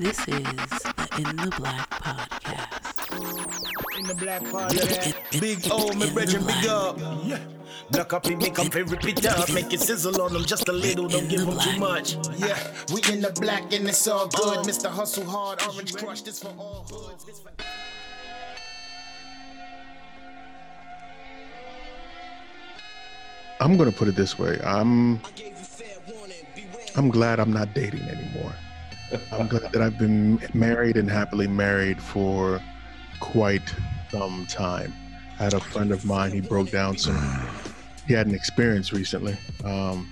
This is the In the Black podcast. In the black podcast. Big O, me In brethren, the big black. up. Yeah. Black up, it make them very rip it up. Make it sizzle on them just a little, don't In give them too much. Yeah, we in the black and it's all oh. good. Mr. Hustle Hard, Orange Crush, this for all hoods. This for- I'm gonna put it this way. I'm I'm glad I'm not dating anymore. I'm glad that I've been married and happily married for quite some time. I had a friend of mine, he broke down some he had an experience recently. Um,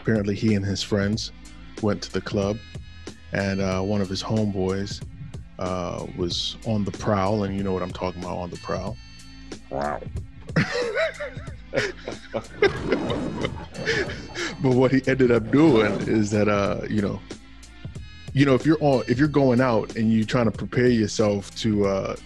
apparently he and his friends went to the club and uh, one of his homeboys uh, was on the prowl, and you know what I'm talking about on the prowl. Wow. but what he ended up doing is that uh you know you know if you're on if you're going out and you're trying to prepare yourself to uh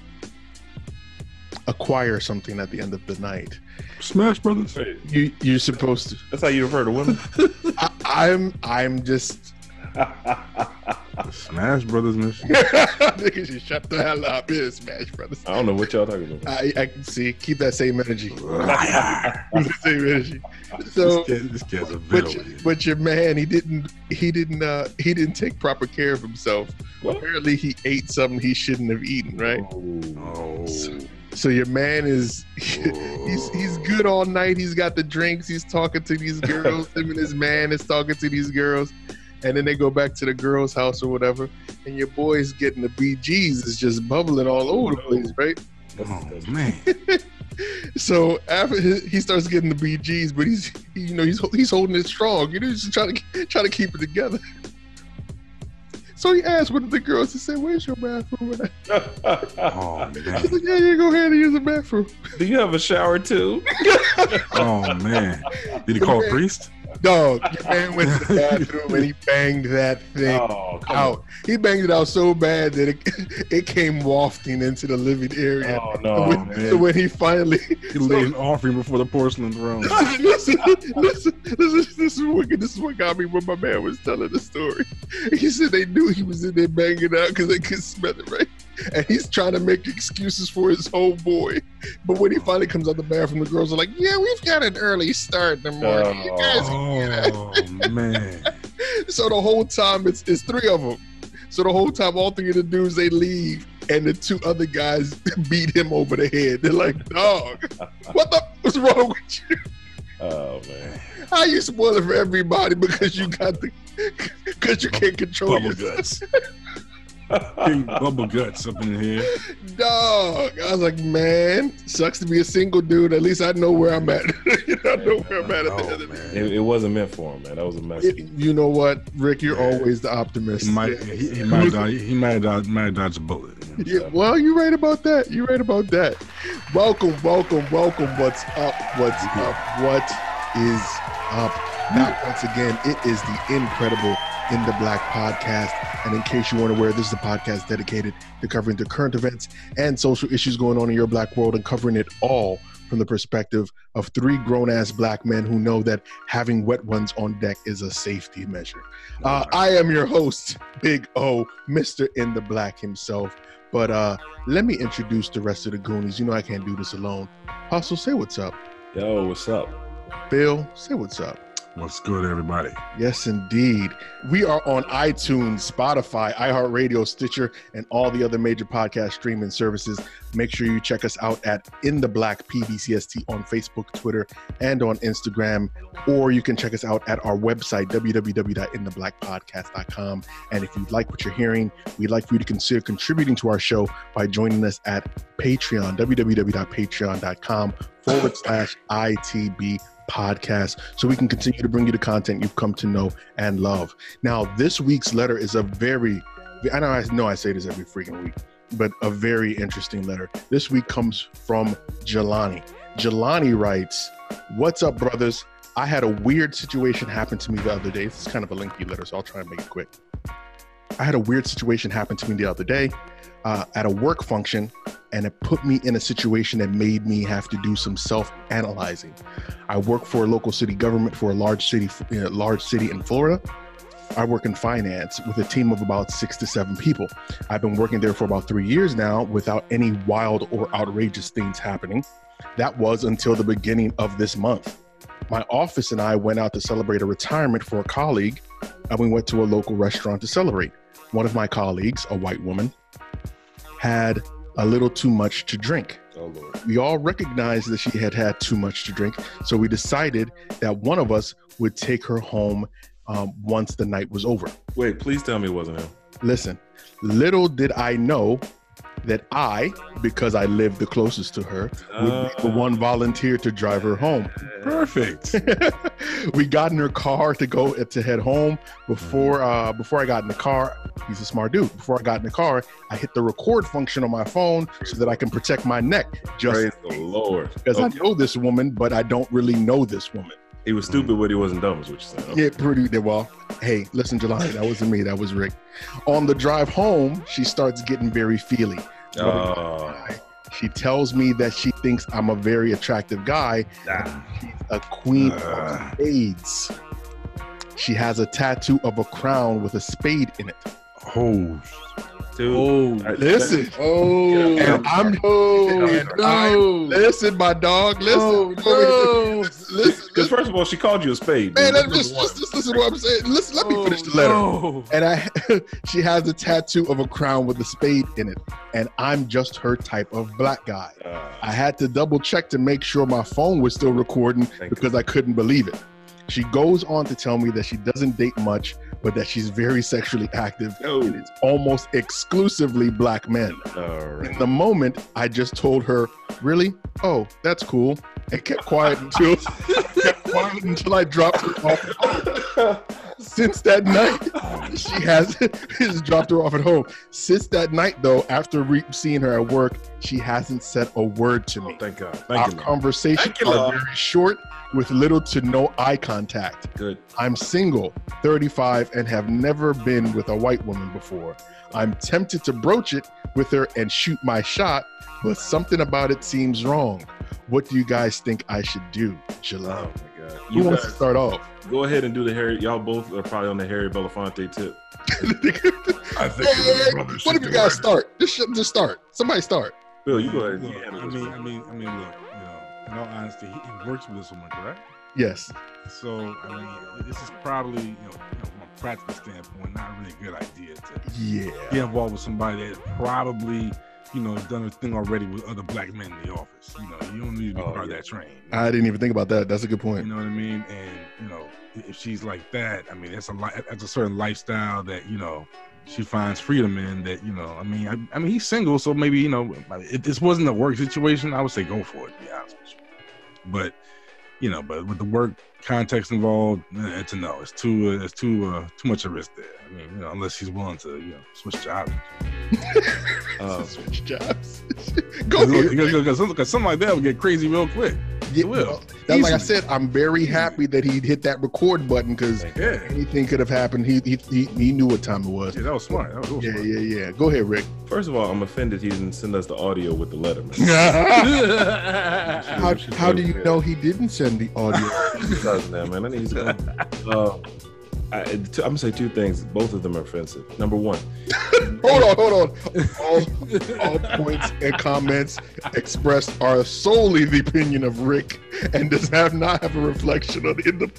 acquire something at the end of the night Smash Brothers. Wait, you you're supposed to that's how you refer to women? I, i'm i'm just Smash Brothers mission. niggas you shut the hell up. Here smash brothers. I don't know what y'all talking about. i i can see keep that same energy. Keep the same energy. So this, kid, this kid's a but, villain. but your man he didn't he didn't uh he didn't take proper care of himself. What? apparently he ate something he shouldn't have eaten right? Oh. so your man is he's he's good all night. He's got the drinks. He's talking to these girls. Him and his man is talking to these girls and then they go back to the girl's house or whatever and your boy's getting the bgs is just bubbling all over the place right Oh man. so after he he starts getting the bgs but he's he, you know he's he's holding it strong you know he's just trying to trying to keep it together so he asked one of the girls he said where's your bathroom at? Oh She's man. like, yeah you go ahead and use the bathroom Do you have a shower too? Oh man. Did he call a priest? Dog, your man went to the bathroom and he banged that thing Oh, come out. He banged it out so bad that it it came wafting into the living area. Oh So no, when, man. so when he finally He laid an offering before the porcelain throne. listen, listen, listen, this is what this is what got me when my man was telling the story. He said they knew he was in there banging out because they could smell it, right? And he's trying to make excuses for his homeboy. But when he finally comes out the bathroom, the girls are like, "Yeah, we've got an early start in the morning. You guys Oh man. So the whole time it's it's three of them. So the whole time, all three of the dudes they leave, and the two other guys beat him over the head. They're like, "Dog, what the what's wrong with you? oh man. How you spoiling for everybody because you got the because you can't control Bubble yourself, guts. King Bubble guts up in here. dog." I was like, "Man, sucks to be a single dude. At least I know where I'm at. you know, I know where I'm at at the Oh end of the man. It, it wasn't meant for him, man. That was a mess. you know what, Rick? You're always the optimist. He might, he, he might have dodged, he might have dodged, might have dodged a bullet. Yeah, well, you're right about that. You're right about that. Welcome, welcome, welcome. What's up? What's up? What is up? Back once again, it is the incredible In the Black podcast. And in case you weren't aware, this is a podcast dedicated to covering the current events and social issues going on in your black world and covering it all from the perspective of three grown ass black men who know that having wet ones on deck is a safety measure. Uh, I am your host, Big O, Mr. In the Black himself. But uh, let me introduce the rest of the Goonies. You know I can't do this alone. Hustle, say what's up. Yo, what's up? Bill, say what's up. What's good, everybody? Yes, indeed. We are on iTunes, Spotify, iHeartRadio, Stitcher, and all the other major podcast streaming services. Make sure you check us out at In the Black PBCST on Facebook, Twitter, and on Instagram. Or you can check us out at our website, www.intheblackpodcast.com. And if you like what you're hearing, we'd like for you to consider contributing to our show by joining us at Patreon, www.patreon.com forward slash ITB podcast so we can continue to bring you the content you've come to know and love. Now, this week's letter is a very, I know I know I say this every freaking week, but a very interesting letter. This week comes from Jelani. Jelani writes, What's up, brothers? I had a weird situation happen to me the other day. This is kind of a lengthy letter, so I'll try and make it quick. I had a weird situation happen to me the other day uh, at a work function, and it put me in a situation that made me have to do some self-analyzing. I work for a local city government for a large city, uh, large city in Florida, I work in finance with a team of about six to seven people. I've been working there for about three years now without any wild or outrageous things happening. That was until the beginning of this month. My office and I went out to celebrate a retirement for a colleague, and we went to a local restaurant to celebrate. One of my colleagues, a white woman, had a little too much to drink. Oh Lord. We all recognized that she had had too much to drink, so we decided that one of us would take her home um, once the night was over. Wait, please tell me it wasn't him. Listen, little did I know that I, because I lived the closest to her, would be the one volunteer to drive her home. Perfect. we got in her car to go to head home. Before uh, before I got in the car, he's a smart dude. Before I got in the car, I hit the record function on my phone so that I can protect my neck. Just Praise the Lord. because Okay. I know this woman, but I don't really know this woman. He was stupid, but he wasn't dumb, is what you're saying. Yeah, pretty well. Hey, listen, Jelani, that wasn't me. That was Rick. On the drive home, she starts getting very feely. Oh, She tells me that she thinks I'm a very attractive guy. nah. She's a queen Uh. of spades. She has a tattoo of a crown with a spade in it. Oh, Dude, oh, I- Listen, oh, and I'm oh, and I'm- listen, my dog. Listen, Oh, no. listen, listen, Because first of all, she called you a spade. man. dude. Let That's me just, just, just listen to what I'm saying. Listen, let me Oh, finish the letter. no. and I she has a tattoo of a crown with a spade in it, and I'm just her type of black guy. Uh, I had to double check to make sure my phone was still recording Thank because I couldn't believe it. She goes on to tell me that she doesn't date much, but that she's very sexually active. And it's almost exclusively black men. Right. In the moment, I just told her, "Really? Oh, that's cool," and kept quiet until kept quiet until I dropped her off. Since that night, she has has dropped her off at home. Since that night, though, after re- seeing her at work, she hasn't said a word to me. Oh, thank God. Our Thank you. man. conversations you, are very short, with little to no eye contact. Good. I'm single, 35, and have never been with a white woman before. I'm tempted to broach it with her and shoot my shot, but something about it seems wrong. What do you guys think I should do, Oh Jalal? my God. Who You wants to start off? go ahead and do the Harry. Y'all both are probably on the Harry Belafonte tip. I think Hey, your what should if you guys it. start? Just, sh- just start. Somebody start. Bill, you go ahead. Look, You I mean. I mean, I mean, look, you know, in all honesty, he, he works with this woman, correct? Yes. So, I mean, this is probably, you know, you know, from a practical standpoint, not a really good idea to Yeah. get involved with somebody that probably, you know, done a thing already with other black men in the office. You know, you don't need to be Oh, part of that train. I didn't even think about that. That's a good point. You know what I mean? And you know, if she's like that, I mean, that's a li- that's a certain lifestyle that you know she finds freedom in. That you know, I mean, I, I mean, he's single, so maybe you know, if this wasn't a work situation, I would say go for it. To be honest with you, but you know, but with the work context involved, eh, it's a no. It's too, uh, it's too, uh, too much of a risk there. I mean, you know, unless she's willing to, you know, switch jobs. Uh, Switch jobs. Go ahead. Because something like that would get crazy real quick. Yeah, will. well, that's like I said, I'm very happy that he hit that record button because. Yeah, anything could have happened. He, he he he knew what time it was. yeah that was smart. That was real Yeah, smart. yeah, yeah. Go ahead, Rick. First of all, I'm offended he didn't send us the audio with the letter. How, how do you know he didn't send the audio? Does that, man? I need to. Uh, I, I'm gonna say two things. Both of them are offensive. Number one, hold on, hold on. All, all points and comments expressed are solely the opinion of Rick and does have not have a reflection on the.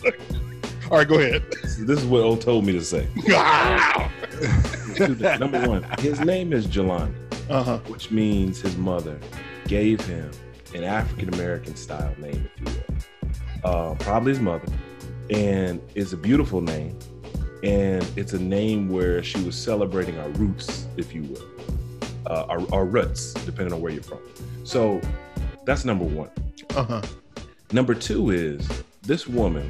All right, go ahead. this is what O told me to say. Number one, his name is Jelani, huh. which means his mother gave him an African American style name, if you will. Uh, probably his mother, and it's a beautiful name, and it's a name where she was celebrating our roots, if you will, uh, our, our roots, depending on where you're from. So that's number one. Uh huh. Number two is this woman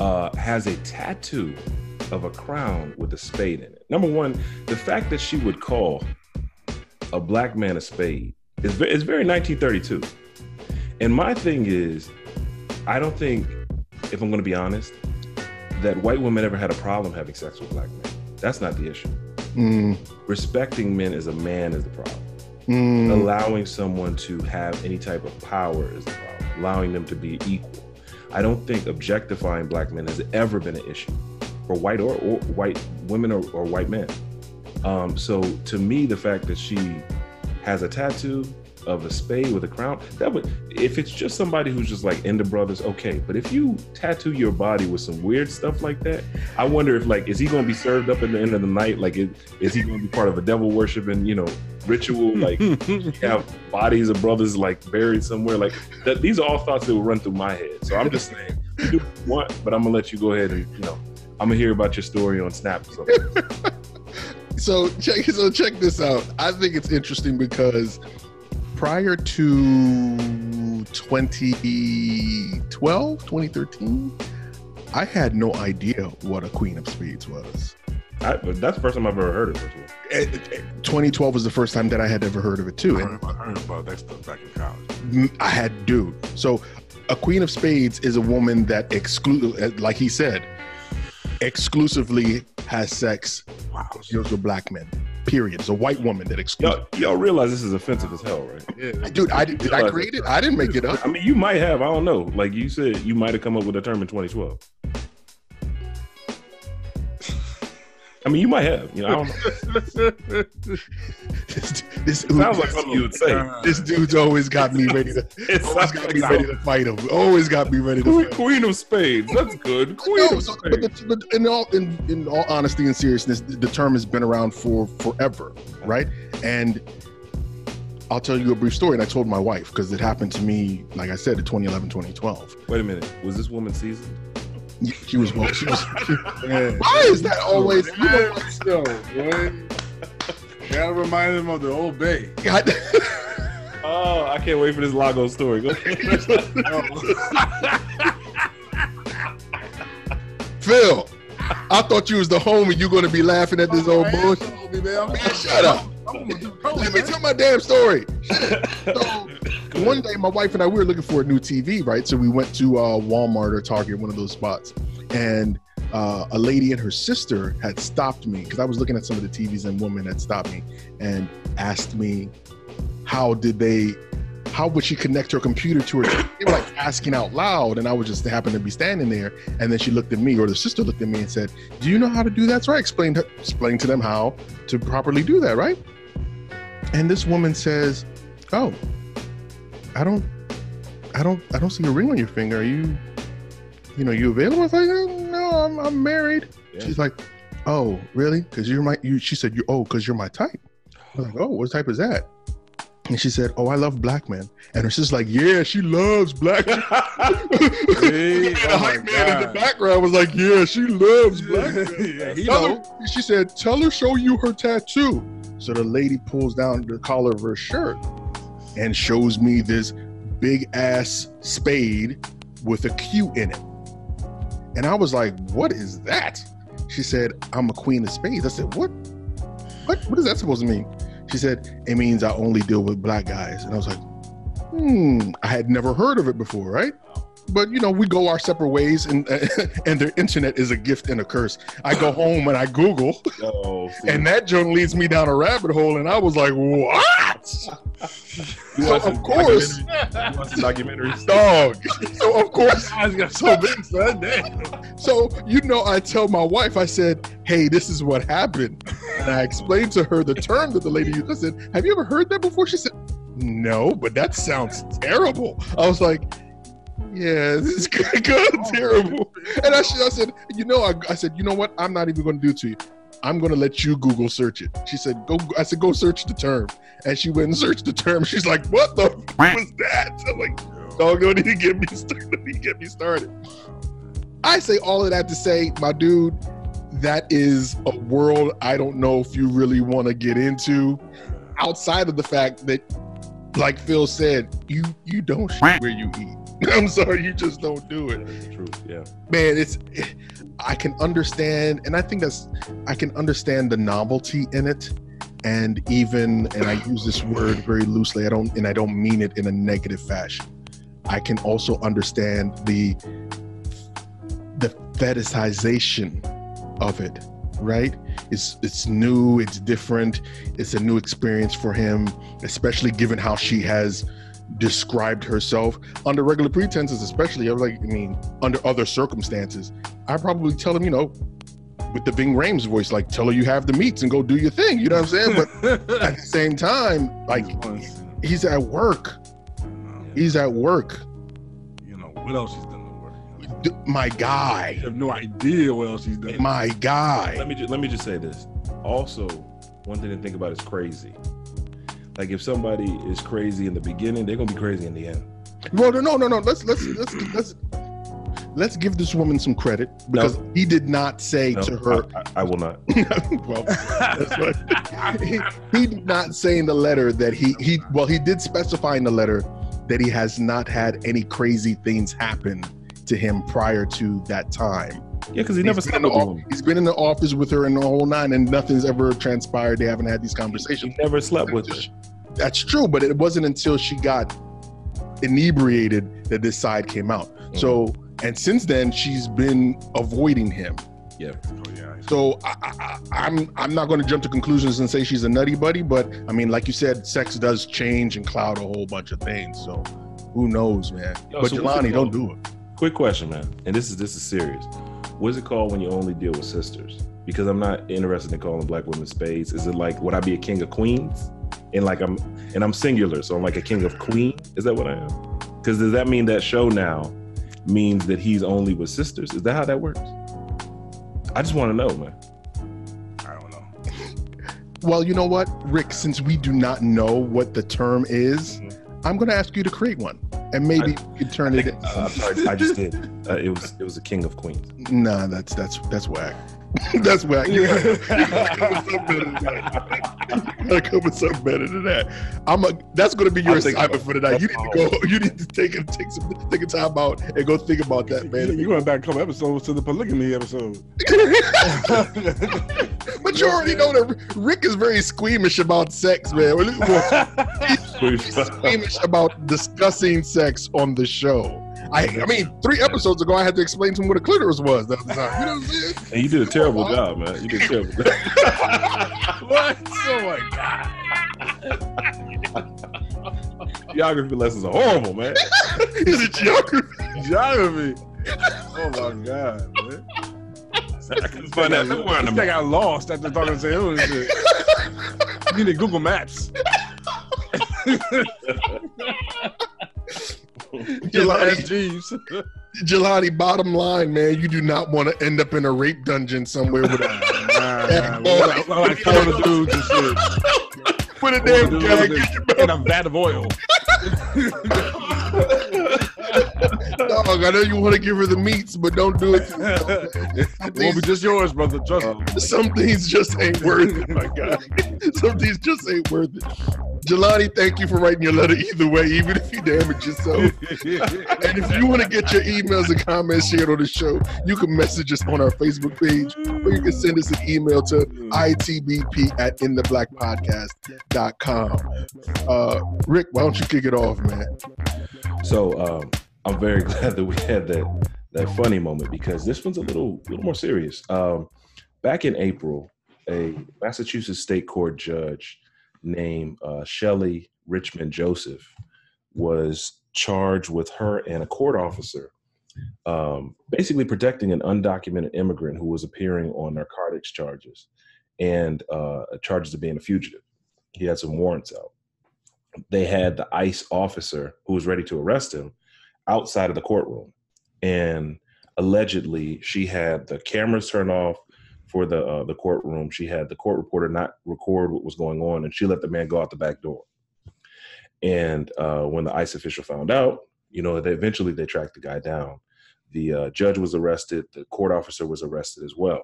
uh, has a tattoo of a crown with a spade in it. Number one, the fact that she would call a black man a spade is is very 1932. And my thing is, I don't think, if I'm going to be honest, that white women ever had a problem having sex with black men. That's not the issue. Mm, Respecting men as a man is the problem mm, allowing someone to have any type of power is the problem, allowing them to be equal. I don't think objectifying black men has ever been an issue. for white or, or white women or, or white men. Um, so to me, the fact that she has a tattoo of a spade with a crown, that would if it's just somebody who's just like into brothers, okay. But if you tattoo your body with some weird stuff like that, I wonder if like is he gonna be served up at the end of the night? Like is, is he gonna be part of a devil worshiping, you know, ritual? Like have bodies of brothers like buried somewhere? Like that these are all thoughts that will run through my head. So I'm just saying, you do what want, but I'm gonna let you go ahead and you know, I'm gonna hear about your story on Snap or something. so check so check this out. I think it's interesting because prior to 2012, 2013, I had no idea what a Queen of Spades was. I, that's the first time I've ever heard of it. Eh, eh, 2012 was the first time that I had ever heard of it too. I heard about, I heard about that stuff back in college. m- I had dude. So a Queen of Spades is a woman that exclude, like he said, exclusively has sex Wow. with black men. Period. It's a white woman that excludes. Y'all, y'all realize this is offensive as hell, right? Yeah. Dude, I did, did I create it? I didn't make it up. I mean, you might have. I don't know. Like you said, you might have come up with a term in 2012. I mean, you might have. You know, I don't know. This, this, sounds like something you would say. this dude's always got me ready to. It Always got me ready to fight him. Always got me ready to. Queen, Fight him. Queen of Spades. That's good. Queen No, of so- Spades. but, in all in, in all honesty and seriousness, the, the term has been around for forever, right? And I'll tell you a brief story. And I told my wife because it happened to me, like I said, in 2011, 2012. Wait a minute. Was this woman seasoned? She was well. She was. Yeah. Why is that always? You know, Man, still, boy. Gotta remind him of the old bay. God, Oh, I can't wait for this Lago story. Go Phil, I thought you was the homie. You going to be laughing at this oh, old bullshit? Man, shut up. Let me tell my damn story. So, one day, my wife and I we were looking for a new TV, right? So we went to uh, Walmart or Target, one of those spots, and uh, a lady and her sister had stopped me because I was looking at some of the TVs, and woman had stopped me and asked me, "How did they?" How would she connect her computer to her? They were like asking out loud, and I was just happened to be standing there. And then she looked at me, or the sister looked at me and said, "Do you know how to do that?" So I explained explained to them how to properly do that, right? And this woman says, "Oh, I don't, I don't, I don't see a ring on your finger. Are you, you know, you available?" I was like, "Oh, "No, I'm, I'm married." Yeah. She's like, "Oh, really? Because you're my," you, she said, "You oh, because you're my type." I was like, "Oh, what type is that?" And she said, "Oh, I love black men." And her sister's like, "Yeah, she loves black." men." Hey, And oh the hype man in the background was like, "Yeah, she loves black men." yeah, he her, she said, "Tell her show you her tattoo." So the lady pulls down the collar of her shirt and shows me this big ass spade with a Q in it. And I was like, "What is that?" She said, "I'm a queen of spades." I said, "What? What? What is that supposed to mean?" She said, "It means I only deal with black guys." And I was like, "Hmm." I had never heard of it before, right? But you know, we go our separate ways, and and the internet is a gift and a curse. I go home and I Google, Oh, and that joint leads me down a rabbit hole, and I was like, "What?" You so of course, documentaries? You watch some documentaries? dog. So of course, Eyes got so big, son. Damn. so you know, I tell my wife, I said, "Hey, this is what happened," and I explained to her the term that the lady used. I said, "Have you ever heard that before?" She said, "No, but that sounds terrible." I was like. Yeah, this is good terrible. And I, I said, you know, I, I said, you know what? I'm not even going to do it to you. I'm going to let you Google search it. She said, go. I said, go search the term. And she went and searched the term. She's like, what the f- was that? I'm like, dog, don't even get me started. Don't even get me started. I say all of that to say, my dude, that is a world I don't know if you really want to get into. Outside of the fact that, like Phil said, you you don't shit where you eat. I'm sorry, you just don't do it That's truth. Yeah. man it's i can understand and i think that's i can understand the novelty in it and even and i use this word very loosely i don't and i don't mean it in a negative fashion i can also understand the the fetishization of it right it's it's new it's different it's a new experience for him especially given how she has described herself under regular pretenses especially i was like i mean under other circumstances i probably tell him you know with the Ving Rhames voice, like tell her you have the meats and go do your thing. You know what I'm saying? But at the same time, like he's at work. He's at work. you know what else he's done at work. D- My I guy. have no idea what else he's done. My guy. Let me just let me just say this. Also, one thing to think about is crazy. Like if somebody is crazy in the beginning, they're gonna be crazy in the end. Well, no, no, no. Let's let's let's let's let's give this woman some credit because he did not say No, to her. I, I- I will not. well, what, he, he did not say in the letter that he he well he did specify in the letter that he has not had any crazy things happen to him prior to that time. Yeah, because he never He's been, slept in the, with a off- he's been in the office with her in the whole nine, and nothing's ever transpired. They haven't had these He conversations. never slept with her. That's true, but it wasn't until she got inebriated that this side came out. Mm. So, and since then, she's been avoiding him. Yeah. Oh, yeah. So I, I, I- I'm I'm not going to jump to conclusions and say she's a nutty buddy, but I mean, like you said, sex does change and cloud a whole bunch of things. So who knows, man? Yo, but so Jelani, don't do it. Quick question, man. And this is this is serious. What is it called when you only deal with sisters? Because I'm not interested in calling black women spades. Is it like would I be a king of queens? And like I'm and I'm singular, so I'm like a king of queen. Is that what I am? Because does that mean that show now means that he's only with sisters? Is that how that works? I just want to know, man. I don't know. Well, you know what, Rick? Since we do not know what the term is, I'm going to ask you to create one, and maybe you can turn it. in. Uh, I'm sorry, I just did. Uh, it was it was a king of queens. Nah, that's that's that's whack. that's whack. You gotta, you come with something better than that. Come better than that. I'm a. That's going to be your I'll assignment for tonight. You need to go. You need to take it. Take some. Take a time out and go think about that, man. You went back a couple episodes to the polygamy episode. but you already know that Rick is very squeamish about sex, man. He's squeamish about discussing sex on the show. I, I mean, three episodes ago, I had to explain to him what a clitoris was. The other time. You know what I'm saying? And you did a terrible job, man. You did a terrible job. what? Oh my god. Geography lessons are horrible, man. Is it geography? Geography. Oh my god, man. I couldn't find that nowhere in This the guy got lost after talking to him and shit. You need Google Maps. Jelani, Ask Jeeves. Jelani, bottom line, man, you do not want to end up in a rape dungeon somewhere with a, Nah, Yeah, nah, like, like killing dudes and shit. with a damn gag in- in a vat of oil. Dog. I know you want to give her the meats, but don't do it. it won't be just yours, brother. Trust me. Some things just ain't worth it, my God. Some things just ain't worth it. Jelani, thank you for writing your letter either way, even if you damage yourself. And if you want to get your emails and comments shared on the show, you can message us on our Facebook page or you can send us an email to itbp at intheblackpodcast.com. Uh, Rick, why don't you kick it off, man? So um, I'm very glad that we had that that funny moment because this one's a little little more serious. Um, back in April, a Massachusetts state court judge named uh, Shelley Richmond Joseph was charged with her and a court officer um, basically protecting an undocumented immigrant who was appearing on narcotics charges and uh, charges of being a fugitive. He had some warrants out. They had the ICE officer who was ready to arrest him outside of the courtroom. And allegedly, she had the cameras turned off for the uh, the courtroom. She had the court reporter not record what was going on, and she let the man go out the back door. And uh, when the ICE official found out, you know, they eventually they tracked the guy down. The uh, judge was arrested. The court officer was arrested as well.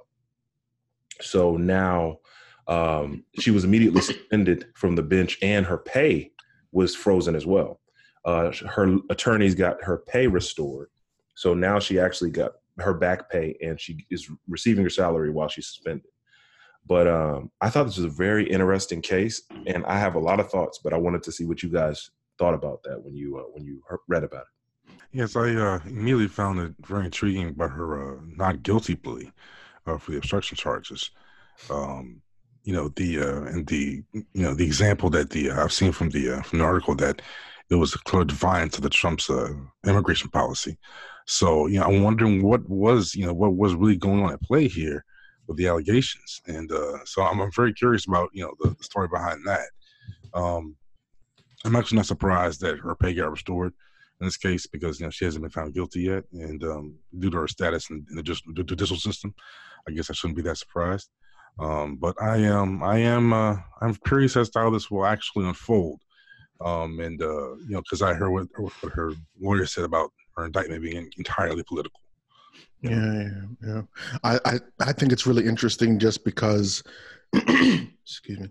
So now um, she was immediately suspended from the bench, and her pay was frozen as well. Uh, her attorneys got her pay restored, so now she actually got her back pay, and she is receiving her salary while she's suspended. But um, I thought this was a very interesting case, and I have a lot of thoughts. But I wanted to see what you guys thought about that when you uh, when you read about it. Yes, I uh, immediately found it very intriguing about her uh, not guilty plea uh, for the obstruction charges. Um, you know the uh, and the you know the example that the uh, I've seen from the from the article that it was a clear defiance of the Trump's uh, immigration policy. So you know I'm wondering what was you know what was really going on at play here with the allegations, and uh, so I'm, I'm very curious about you know the, the story behind that. Um, I'm actually not surprised that her pay got restored in this case because you know she hasn't been found guilty yet, and um, due to her status in, in the judicial, judicial system, I guess I shouldn't be that surprised. Um, but I am, I am, uh, I'm curious as to how this will actually unfold. Um, and uh, you know, because I heard what, what her lawyer said about her indictment being entirely political. Yeah, yeah, yeah. I, I, I think it's really interesting just because, excuse me.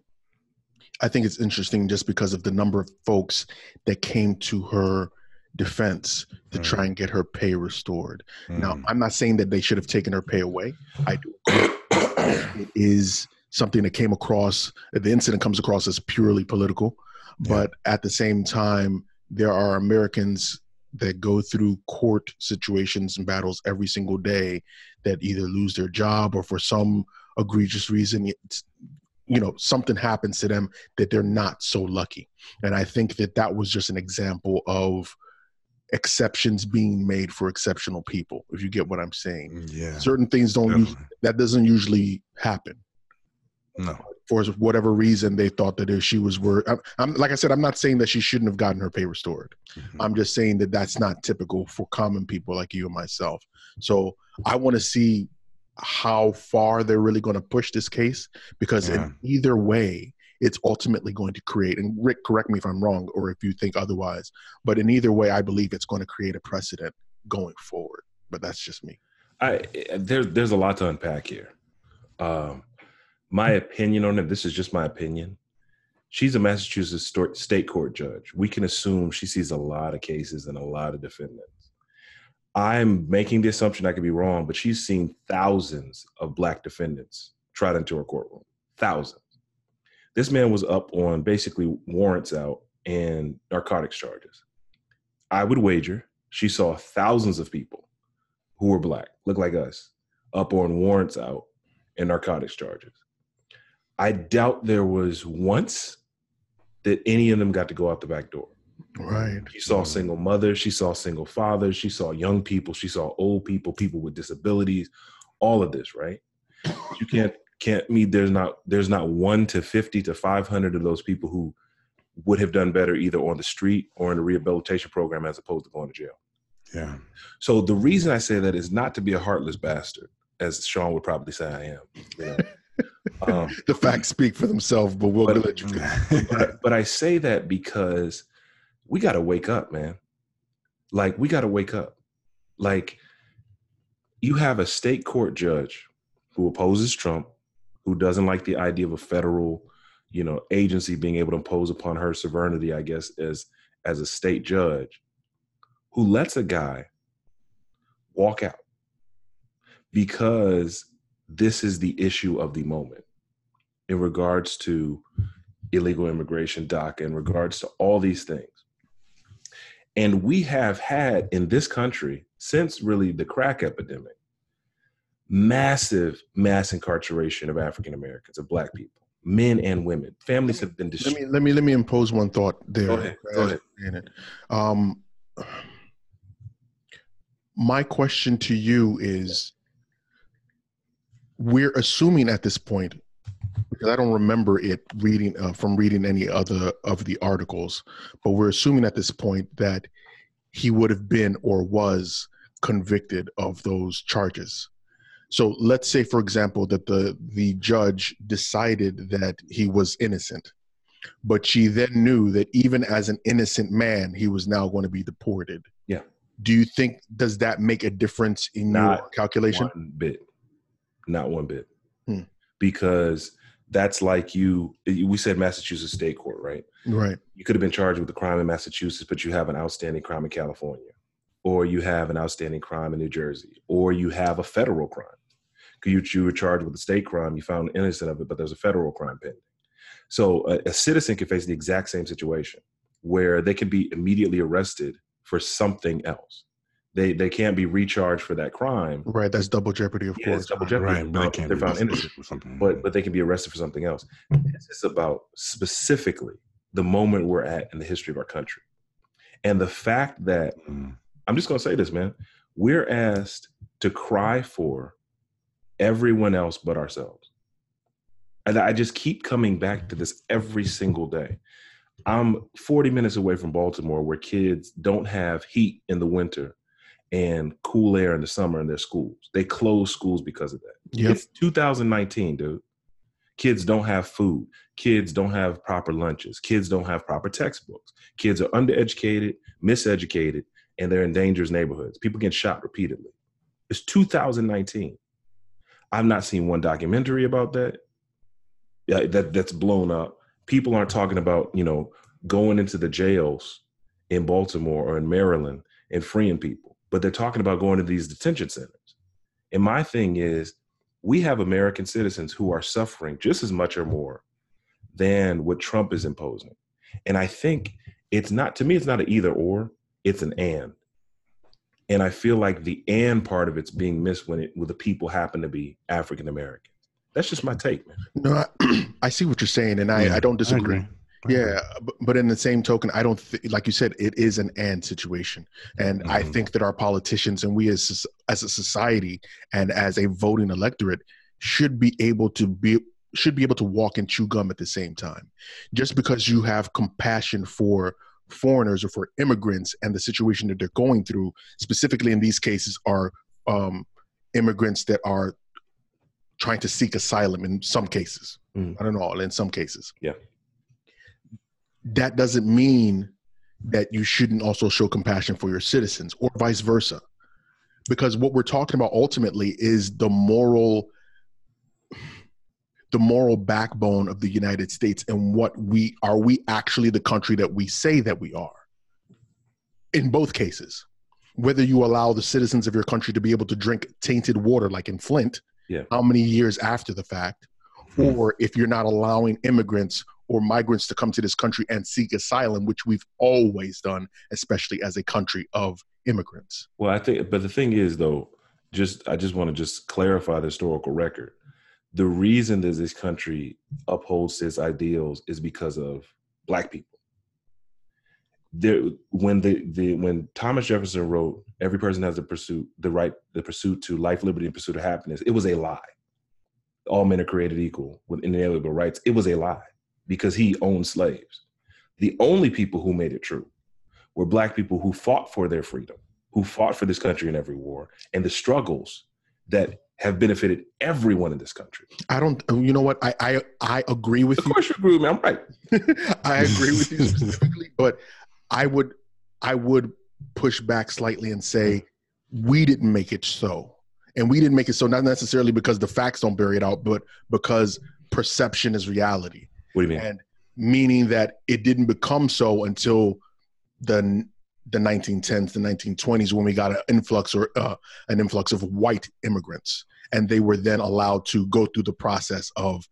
I think it's interesting just because of the number of folks that came to her defense to Mm. try and get her pay restored. Now, Mm. I'm not saying that they should have taken her pay away. I do. it is something that came across. The incident comes across as purely political, but at the same time, there are Americans that go through court situations and battles every single day that either lose their job or for some egregious reason it's you know something happens to them that they're not so lucky. And i think that that was just an example of exceptions being made for exceptional people if you get what i'm saying. Mm, yeah, certain things don't use, that doesn't usually happen no, for whatever reason they thought that if she was worth I'm, I'm like i said i'm not saying that she shouldn't have gotten her pay restored Mhm. i'm just saying that that's not typical for common people like you and myself so i want to see how far they're really going to push this case because Yeah. in either way it's ultimately going to create and rick correct me if i'm wrong or if you think otherwise but in either way i believe it's going to create a precedent going forward but that's just me I there, there's a lot to unpack here. Um, my opinion on it. This is just my opinion. She's a Massachusetts state court judge. We can assume she sees a lot of cases and a lot of defendants. I'm making the assumption I could be wrong, but she's seen thousands of black defendants trot into her courtroom. Thousands. This man was up on basically warrants out and narcotics charges. I would wager she saw thousands of people who were black, look like us, up on warrants out and narcotics charges. I doubt there was once that any of them got to go out the back door. right She saw mm-hmm. single mothers, she saw single fathers, she saw young people, she saw old people, people with disabilities, all of this, right? You can't can't mean there's not there's not one to fifty to five hundred of those people who would have done better either on the street or in a rehabilitation program as opposed to going to jail. yeah, So the reason I say that is not to be a heartless bastard, as Sean would probably say I am. You know? um, the facts speak for themselves but we'll But- let you but, but I say that because we got to wake up, man. Like we got to wake up. Like you have a state court judge who opposes Trump, who doesn't like the idea of a federal, you know, agency being able to impose upon her sovereignty, I guess, as as a state judge, who lets a guy walk out because this is the issue of the moment in regards to illegal immigration, DACA, in regards to all these things. And we have had in this country, since really the crack epidemic, massive mass incarceration of African Americans, of Black people, men and women. Families have been let destroyed. me let me let me impose one thought there. Go ahead, go ahead. In it. Um, my question to you is: We're assuming at this point, because I don't remember it reading uh, from reading any other of the articles, but we're assuming at this point that he would have been or was convicted of those charges. So let's say, for example, that the the judge decided that he was innocent, but she then knew that even as an innocent man, he was now going to be deported. Yeah. Do you think does that make a difference in your Not calculation? One bit. Not one bit. Hmm. Because that's like you, we said Massachusetts State Court, right? Right. you could have been charged with a crime in Massachusetts, but you have an outstanding crime in California, or you have an outstanding crime in New Jersey, or you have a federal crime. You, you were charged with a state crime, you found innocent of it, but there's a federal crime pending. So a, a citizen can face the exact same situation where they can be immediately arrested for something else. They they can't be recharged for that crime. Right. That's double jeopardy, of Yeah, course. double jeopardy. right, but they can't They're be found innocent with something. but but they can be arrested for something else. This is about specifically the moment we're at in the history of our country, and the fact that Mm. I'm just going to say this, man. We're asked to cry for everyone else but ourselves. And I just keep coming back to this every single day. I'm 40 minutes away from Baltimore where kids don't have heat in the winter and cool air in the summer in their schools. They close schools because of that. Yep. It's 2019, dude. Kids don't have food. Kids don't have proper lunches. Kids don't have proper textbooks. Kids are undereducated, miseducated, and they're in dangerous neighborhoods. People get shot repeatedly. It's 2019. I've not seen one documentary about that. Yeah, that that's blown up. People aren't talking about, you know, going into the jails in Baltimore or in Maryland and freeing people, but they're talking about going to these detention centers. And my thing is, we have American citizens who are suffering just as much or more than what Trump is imposing. And I think it's not, to me, it's not an either or, it's an and. And I feel like the and part of it's being missed when it when the people happen to be African American. That's just my take, man. No, I, I see what you're saying, and I, Yeah, I don't disagree. agree. Yeah, but, but in the same token, I don't th- like you said it is an and situation, and I Mhm. think that our politicians and we as as a society and as a voting electorate should be able to be should be able to walk and chew gum at the same time. Just because you have compassion for foreigners or for immigrants and the situation that they're going through, specifically in these cases, are um, immigrants that are trying to seek asylum in some cases. Mm. I don't know, in some cases. Yeah. That doesn't mean that you shouldn't also show compassion for your citizens or vice versa. Because what we're talking about ultimately is the moral the moral backbone of the United States and what we are we actually the country that we say that we are. In both cases. Whether you allow the citizens of your country to be able to drink tainted water like in Flint, Yeah. how many years after the fact, hmm. or if you're not allowing immigrants or migrants to come to this country and seek asylum, which we've always done, especially as a country of immigrants. Well, I think, but the thing is, though, just I just want to just clarify the historical record. The reason that this country upholds its ideals is because of black people. There, when the, the when Thomas Jefferson wrote, "Every person has the pursuit, the right, the pursuit to life, liberty, and pursuit of happiness," it was a lie. All men are created equal with inalienable rights. It was a lie because he owned slaves. The only people who made it true were black people who fought for their freedom who fought for this country in every war and the struggles that have benefited everyone in this country. I don't. Oh, you know what? I I, I agree with Of you. Of course, you agree with me. I'm right. I agree with you specifically, but I would I would push back slightly and say we didn't make it so, and we didn't make it so not necessarily because the facts don't bury it out, but because perception is reality, What do you mean? and meaning that it didn't become so until the the 1910s, the 1920s, when we got an influx or uh, an influx of white immigrants, and they were then allowed to go through the process of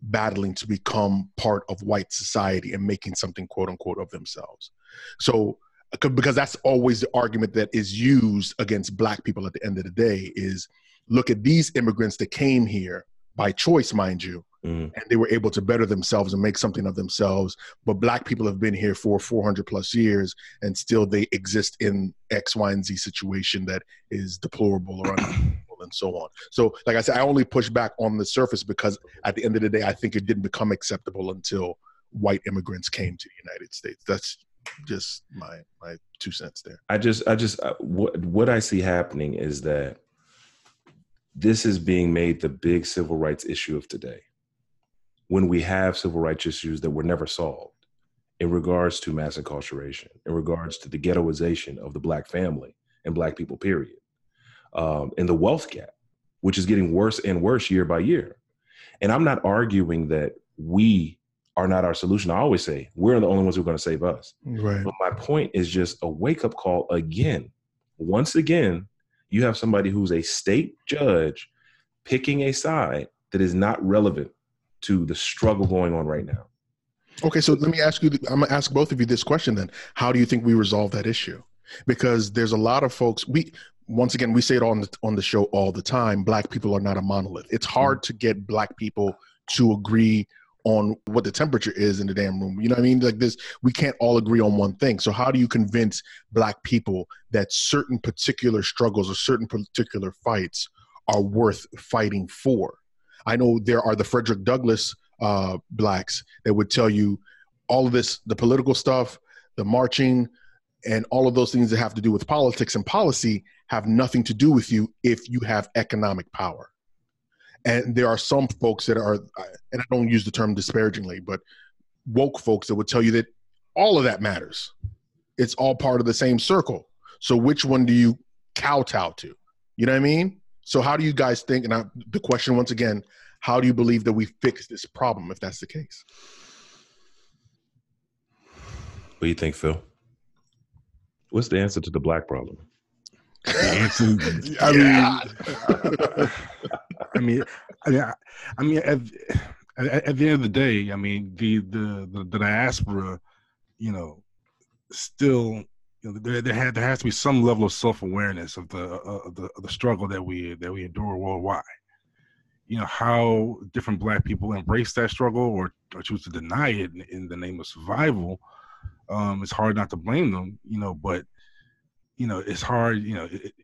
battling to become part of white society and making something quote unquote of themselves. So because that's always the argument that is used against black people at the end of the day is look at these immigrants that came here by choice mind you Mhm. and they were able to better themselves and make something of themselves but black people have been here for 400 plus years and still they exist in x y and z situation that is deplorable or unacceptable and so on so like i said i only push back on the surface because at the end of the day i think it didn't become acceptable until white immigrants came to the united states that's just my my two cents there I just, I just, uh, what what I see happening is that this is being made the big civil rights issue of today. When we have civil rights issues that were never solved, in regards to mass incarceration, in regards to the ghettoization of the black family and black people, period, um, and the wealth gap, which is getting worse and worse year by year. And I'm not arguing that we are not our solution. I always say we're the only ones who are going to save us. right But my point is just a wake up call again. Once again, you have somebody who's a state judge picking a side that is not relevant to the struggle going on right now. Okay, so let me ask you. I'm gonna ask both of you this question then. How do you think we resolve that issue? Because there's a lot of folks. We once again we say it on the on the show all the time. Black people are not a monolith. It's hard mm. to get black people to agree on what the temperature is in the damn room. You know what I mean? Like this, we can't all agree on one thing. So how do you convince black people that certain particular struggles or certain particular fights are worth fighting for. I know there are the Frederick Douglass uh, blacks that would tell you all of this, the political stuff, the marching, and all of those things that have to do with politics and policy have nothing to do with you if you have economic power. And there are some folks that are, and I don't use the term disparagingly, but woke folks that would tell you that all of that matters. It's all part of the same circle. So which one do you kowtow to? You know what I mean? So how do you guys think? And I, the question once again, how do you believe that we fix this problem if that's the case? What do you think, Phil? What's the answer to the black problem? The answer, I mean, I mean, I mean, I mean, at, at, at the end of the day, I mean, the the the, the diaspora, you know, still, you know, there there, had, there has to be some level of self awareness of the uh, of the of the struggle that we that we endure worldwide. You know how different Black people embrace that struggle or, or choose to deny it in, in the name of survival. Um, it's hard not to blame them, you know, but you know, it's hard, you know, it,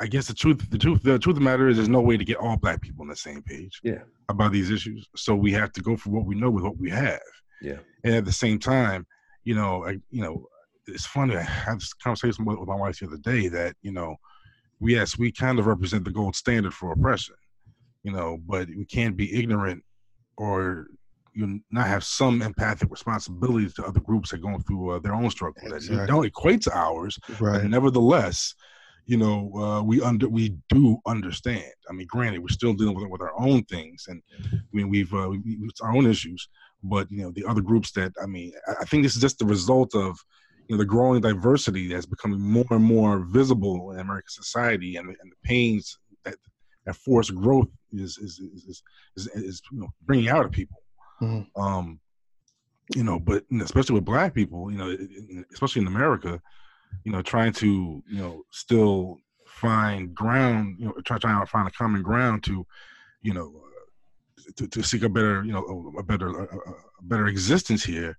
I guess the truth, the truth, the truth of the matter is, there's no way to get all black people on the same page. Yeah. About these issues, so we have to go for what we know with what we have. Yeah. And at the same time, you know, I, you know, it's funny. I had this conversation with, with my wife the other day that you know, we yes, we kind of represent the gold standard for oppression, you know, but we can't be ignorant or you not have some empathic responsibilities to other groups that are going through uh, their own struggle Exactly. that don't equate to ours, Right. but nevertheless, you know, uh, we under we do understand. I mean, granted, we're still dealing with with our own things, and I mean, we've uh, we, it's our own issues. But you know, the other groups that I mean, I, I think this is just the result of you know the growing diversity that's becoming more and more visible in American society, and, and the pains that that forced growth is is is is, is, is you know bringing out of people. Mhm. Um, you know, but especially with Black people, you know, especially in America, you know, trying to you know still find ground, you know, try trying to find a common ground to, you know, uh, to, to seek a better, you know, a, better a a better existence here.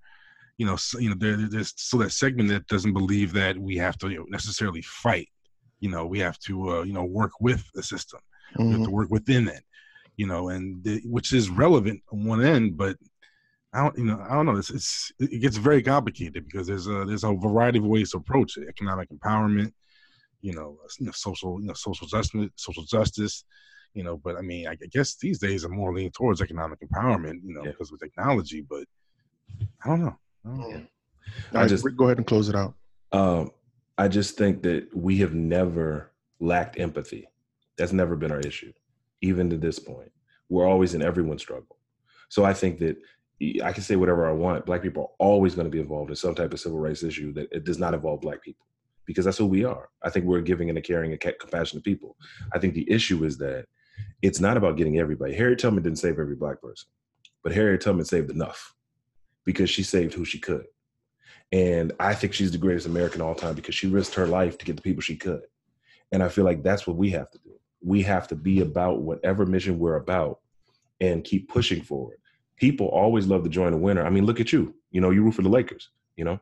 You know, so, you know, there, there's still that segment that doesn't believe that we have to you know, necessarily fight. You know, we have to uh, you know work with the system. We have Mhm. to work within it. You know, and the, which is relevant on one end, but I don't, you know, I don't know. It's, it's it gets very complicated because there's a there's a variety of ways to approach it. Economic empowerment, you know, you know social, you know, social justice, social justice, you know. But I mean, I guess these days I'm more leaning towards economic empowerment, you know, Yeah. because of technology. But I don't know. I don't know. All I right, just- Rick, go ahead and close it out. Um, I just think that we have never lacked empathy. That's never been our issue, even to this point. We're always in everyone's struggle. So I think that I can say whatever I want. Black people are always going to be involved in some type of civil rights issue that it does not involve Black people because that's who we are. I think we're giving and a caring and compassionate people. I think the issue is that it's not about getting everybody. Harriet Tubman didn't save every Black person, but Harriet Tubman saved enough because she saved who she could. And I think she's the greatest American all time because she risked her life to get the people she could. And I feel like that's what we have to do. We have to be about whatever mission we're about and keep pushing forward. People always love to join a winner. I mean, look at you. You know, you root for the Lakers, you know?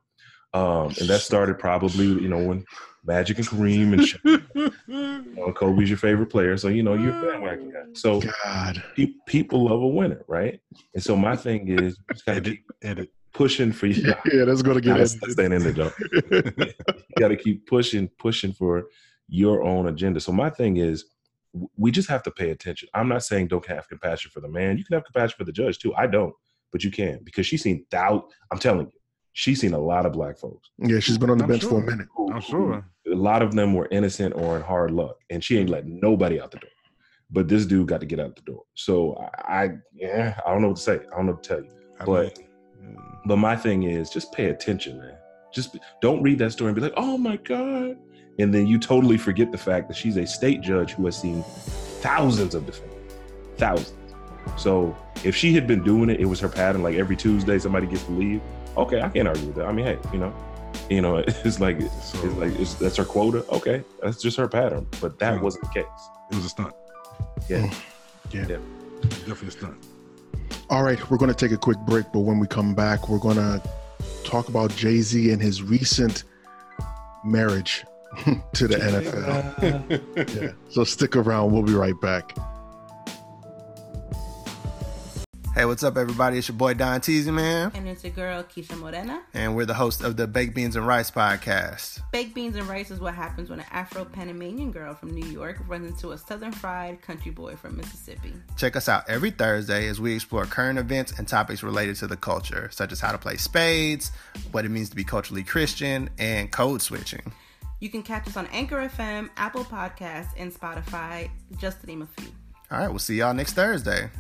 Um, and that started probably, you know, when Magic and Kareem and Shaq, you know, Kobe's your favorite player. So, you know, you're a bandwagon guy. So God. pe- people love a winner, right? And so my thing is, you just gotta Edit, keep edit. pushing for you. Yeah, that's gonna get Nah, us. staying in the Joe. you got to keep pushing, pushing for your own agenda. So my thing is, we just have to pay attention. I'm not saying don't have compassion for the man. You can have compassion for the judge too. I don't, but you can because she's seen doubt. I'm telling you, she's seen a lot of black folks. Yeah, she's been on the I'm bench for a minute. I'm sure. A lot of them were innocent or in hard luck, and she ain't let nobody out the door. But this dude got to get out the door. So I, I yeah, I don't know what to say. I don't know what to tell you. I But- mean, But my thing is, just pay attention, man. Just be- don't read that story and be like, "Oh my god," and then you totally forget the fact that she's a state judge who has seen thousands of defendants, thousands. So if she had been doing it, it was her pattern. Like every Tuesday, somebody gets to leave. Okay, I can't argue with that. I mean, hey, you know, you know, it's like it's So- like it's, that's her quota. Okay, that's just her pattern. But that Yeah. wasn't the case. it was a stunt. Yeah. Hmm. Yeah. Yeah. Definitely a stunt. All right, we're going to take a quick break, but when we come back, we're going to talk about Jay Z and his recent marriage to the NFL. Yeah. So stick around. We'll be right back. Hey, what's up, everybody? It's your boy Don Teasy, man. And it's your girl, Keisha Morena. And we're the host of the Baked Beans and Rice podcast. Baked beans and rice is what happens when an Afro Panamanian girl from New York runs into a southern fried country boy from Mississippi. Check us out every Thursday as we explore current events and topics related to the culture, such as how to play spades, what it means to be culturally Christian, and code switching. You can catch us on Anchor FM, Apple Podcasts, and Spotify, just to name a few. All right, we'll see y'all next Thursday.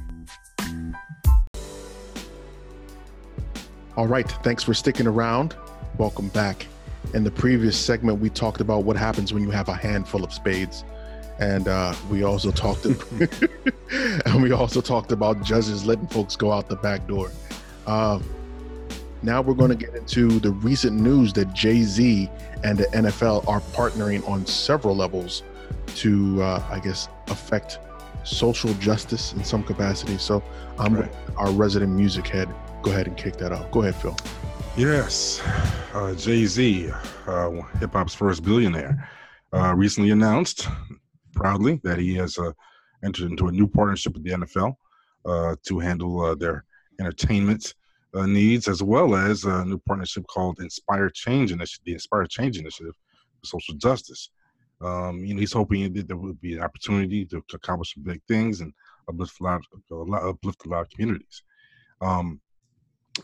All right. Thanks for sticking around. Welcome back. In the previous segment, we talked about what happens when you have a handful of spades. And uh, we also talked and we also talked about judges letting folks go out the back door. Uh, now we're going to get into the recent news that Jay Z and the NFL are partnering on several levels to, uh, I guess, affect social justice in some capacity. So I'm Right. our resident music head. Go ahead and kick that off. Go ahead, Phil. Yes, uh, Jay Z, uh, hip hop's first billionaire, uh, recently announced proudly that he has uh, entered into a new partnership with the NFL uh, to handle uh, their entertainment needs, as well as a new partnership called Inspire Change Initiative, the Inspire Change Initiative for Social Justice. Um, you know, he's hoping that there would be an opportunity to accomplish some big things and uplift a lot, a lot, uplift a lot of communities. Um,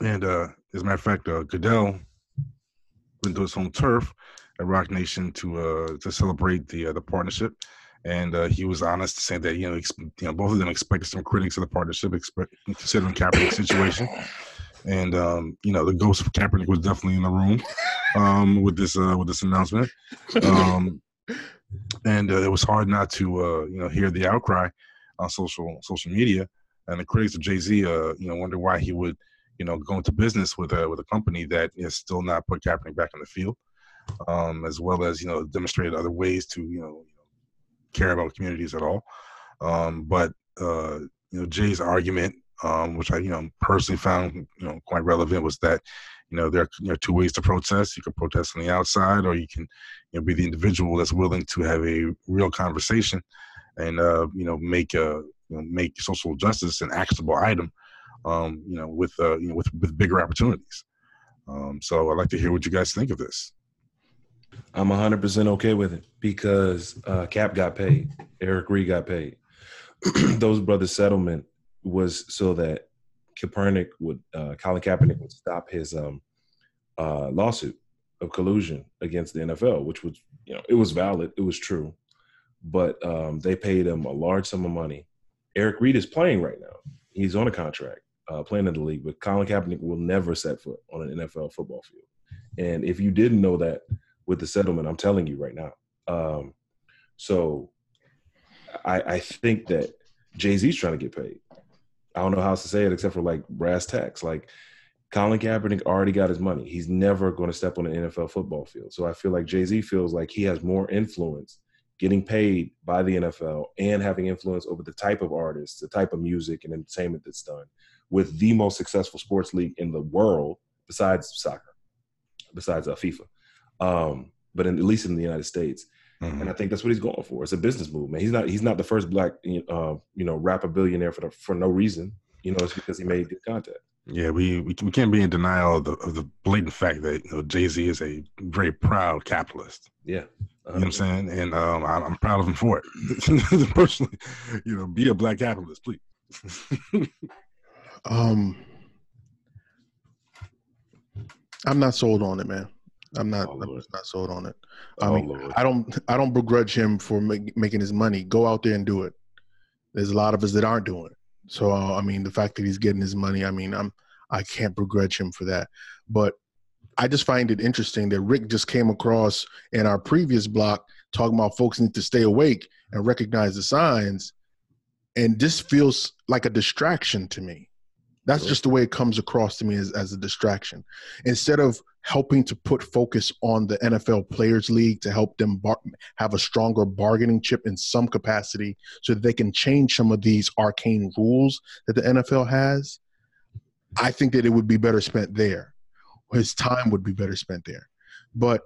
and uh, as a matter of fact, uh, Goodell went to his home turf at Roc Nation to uh, to celebrate the uh, the partnership, and uh, he was honest to say that you know, ex- you know both of them expected some critics of the partnership, expect, considering Kaepernick's situation, and um, you know the ghost of Kaepernick was definitely in the room um, with this uh, with this announcement, um, and uh, it was hard not to uh, you know hear the outcry on social social media, and the critics of Jay Z uh, you know wonder why he would you know, go into business with a with a company that has still not put Kaepernick back in the field, um, as well as you know demonstrated other ways to you know care about communities at all. Um, but uh, you know, Jay's argument, um, which I you know personally found you know quite relevant, was that you know there are you know, two ways to protest. You can protest on the outside, or you can you know be the individual that's willing to have a real conversation and uh, you know make a you know make social justice an actionable item um, you know, with uh, you know, with with bigger opportunities. Um, so I'd like to hear what you guys think of this. I'm 100% okay with it because uh, Cap got paid. Eric Reid got paid. Those brothers' settlement was so that Kaepernick would, uh, Colin Kaepernick would stop his um, uh, lawsuit of collusion against the NFL, which was, you know, it was valid, it was true, but um, they paid him a large sum of money. Eric Reid is playing right now. He's on a contract, uh, playing in the league, but Colin Kaepernick will never set foot on an NFL football field. And if you didn't know that with the settlement, I'm telling you right now. Um, so I, I think that Jay Z's trying to get paid. I don't know how else to say it except for like brass tacks. Like Colin Kaepernick already got his money. He's never going to step on an NFL football field. So I feel like Jay Z feels like he has more influence getting paid by the NFL and having influence over the type of artists, the type of music and entertainment that's done with the most successful sports league in the world besides soccer, besides uh, FIFA. Um, but in, at least in the United States. Mhm. And I think that's what he's going for. It's a business move, man. He's not he's not the first black uh, you know rapper billionaire for the, for no reason. You know, it's because he made good contact. Yeah, we, we we can't be in denial of the of the blatant fact that you know Jay Z is a very proud capitalist. Yeah. You know what I'm saying? And um, I, I'm proud of him for it. Personally, you know, be a black capitalist, please. Um, I'm not sold on it, man. I'm not. Oh, I'm not sold on it. I Oh, mean, Lord. I don't. I don't begrudge him for make, making his money. Go out there and do it. There's a lot of us that aren't doing it. So uh, I mean, the fact that he's getting his money, I mean, I'm. I can't begrudge him for that. But I just find it interesting that Rick just came across in our previous block talking about folks need to stay awake and recognize the signs, and this feels like a distraction to me. That's just the way it comes across to me as, as a distraction. Instead of helping to put focus on the NFL Players League to help them bar- have a stronger bargaining chip in some capacity so that they can change some of these arcane rules that the NFL has, I think that it would be better spent there. His time would be better spent there. But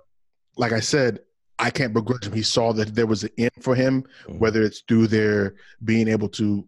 like I said, I can't begrudge him. He saw that there was an end for him, Mhm. whether it's through their being able to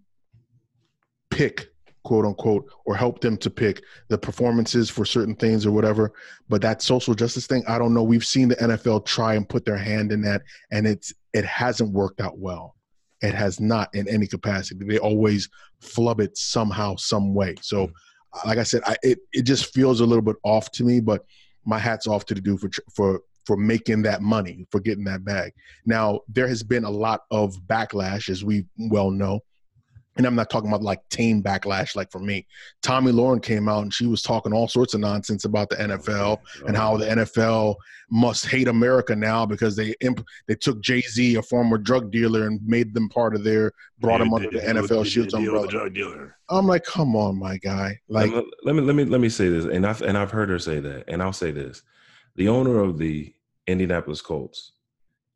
pick quote unquote or help them to pick the performances for certain things or whatever. But that social justice thing i don't know. We've seen the nfl try and put their hand in that and it's it hasn't worked out well. It has not in any capacity. They always flub it somehow some way. So hmm. like i said I, it, it just feels a little bit off to me but my hat's off to the dude for for for making that money for getting that bag. Now there has been a lot of backlash as we well know and I'm not talking about like tame backlash like for me. Tomi Lahren came out and she was talking all sorts of nonsense about the NFL oh, and how the NFL must hate America now because they imp- they took Jay Z, a former drug dealer, and made them part of their brought him under the NFL Shields umbrella. drug dealer. I'm like, come on, my guy. Like, let, me, let me let me let me say this, and I've and I've heard her say that, and I'll say this: the owner of the Indianapolis Colts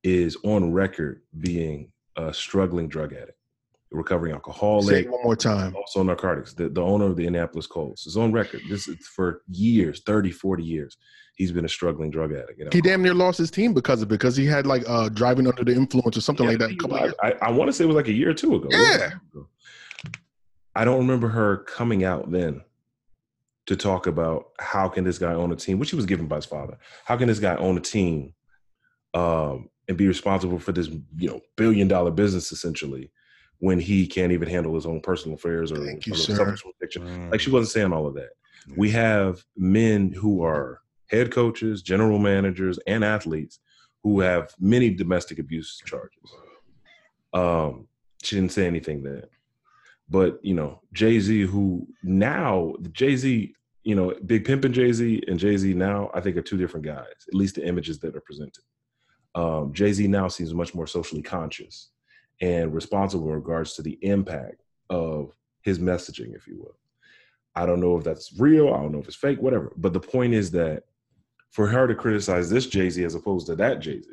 is on record being a struggling drug addict, recovering say alcoholic, it one more time. also narcotics. The, the owner of the Indianapolis Colts is on record. This is for years, 30, 40 years. He's been a struggling drug addict. you know. He damn near lost his team because of it, because he had like uh driving under the influence or something Yeah, like that. Of. I, I want to say it was like a year or two ago. Yeah. I don't remember her coming out then to talk about how can this guy own a team, which he was given by his father. How can this guy own a team um, and be responsible for this, you know, billion dollar business essentially when he can't even handle his own personal affairs or, Thank you, or sir. selfish addiction? Like she wasn't saying all of that. We have men who are head coaches, general managers, and athletes who have many domestic abuse charges. Um, she didn't say anything then. But you know, Jay Z, who now Jay Z, you know, Big Pimp and Jay Z and Jay Z now, I think are two different guys. At least the images that are presented. Um, Jay Z now seems much more socially conscious and responsible in regards to the impact of his messaging, if you will. I don't know if that's real. I don't know if it's fake, whatever. But the point is that for her to criticize this Jay Z as opposed to that Jay Z,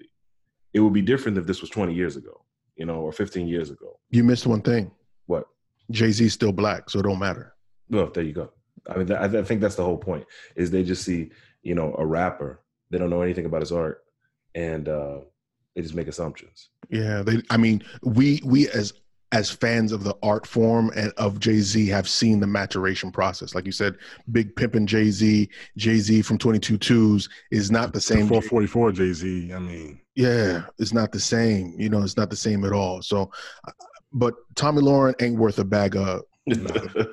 it would be different if this was 20 years ago, you know, or 15 years ago. You missed one thing. What? Jay Z's still black, so it don't matter. Well, there you go. I mean, I I think that's the whole point. Is they just see, you know, a rapper. They don't know anything about his art, and uh, they just make assumptions. Yeah, they. I mean, we we as as fans of the art form and of Jay Z have seen the maturation process. Like you said, Big Pimpin' Jay Z, Jay Z from Twenty Two Twos is not the same. Four forty four Jay Z. I mean, Yeah, it's not the same. You know, it's not the same at all. So, uh, but Tomi Lahren ain't worth a bag of.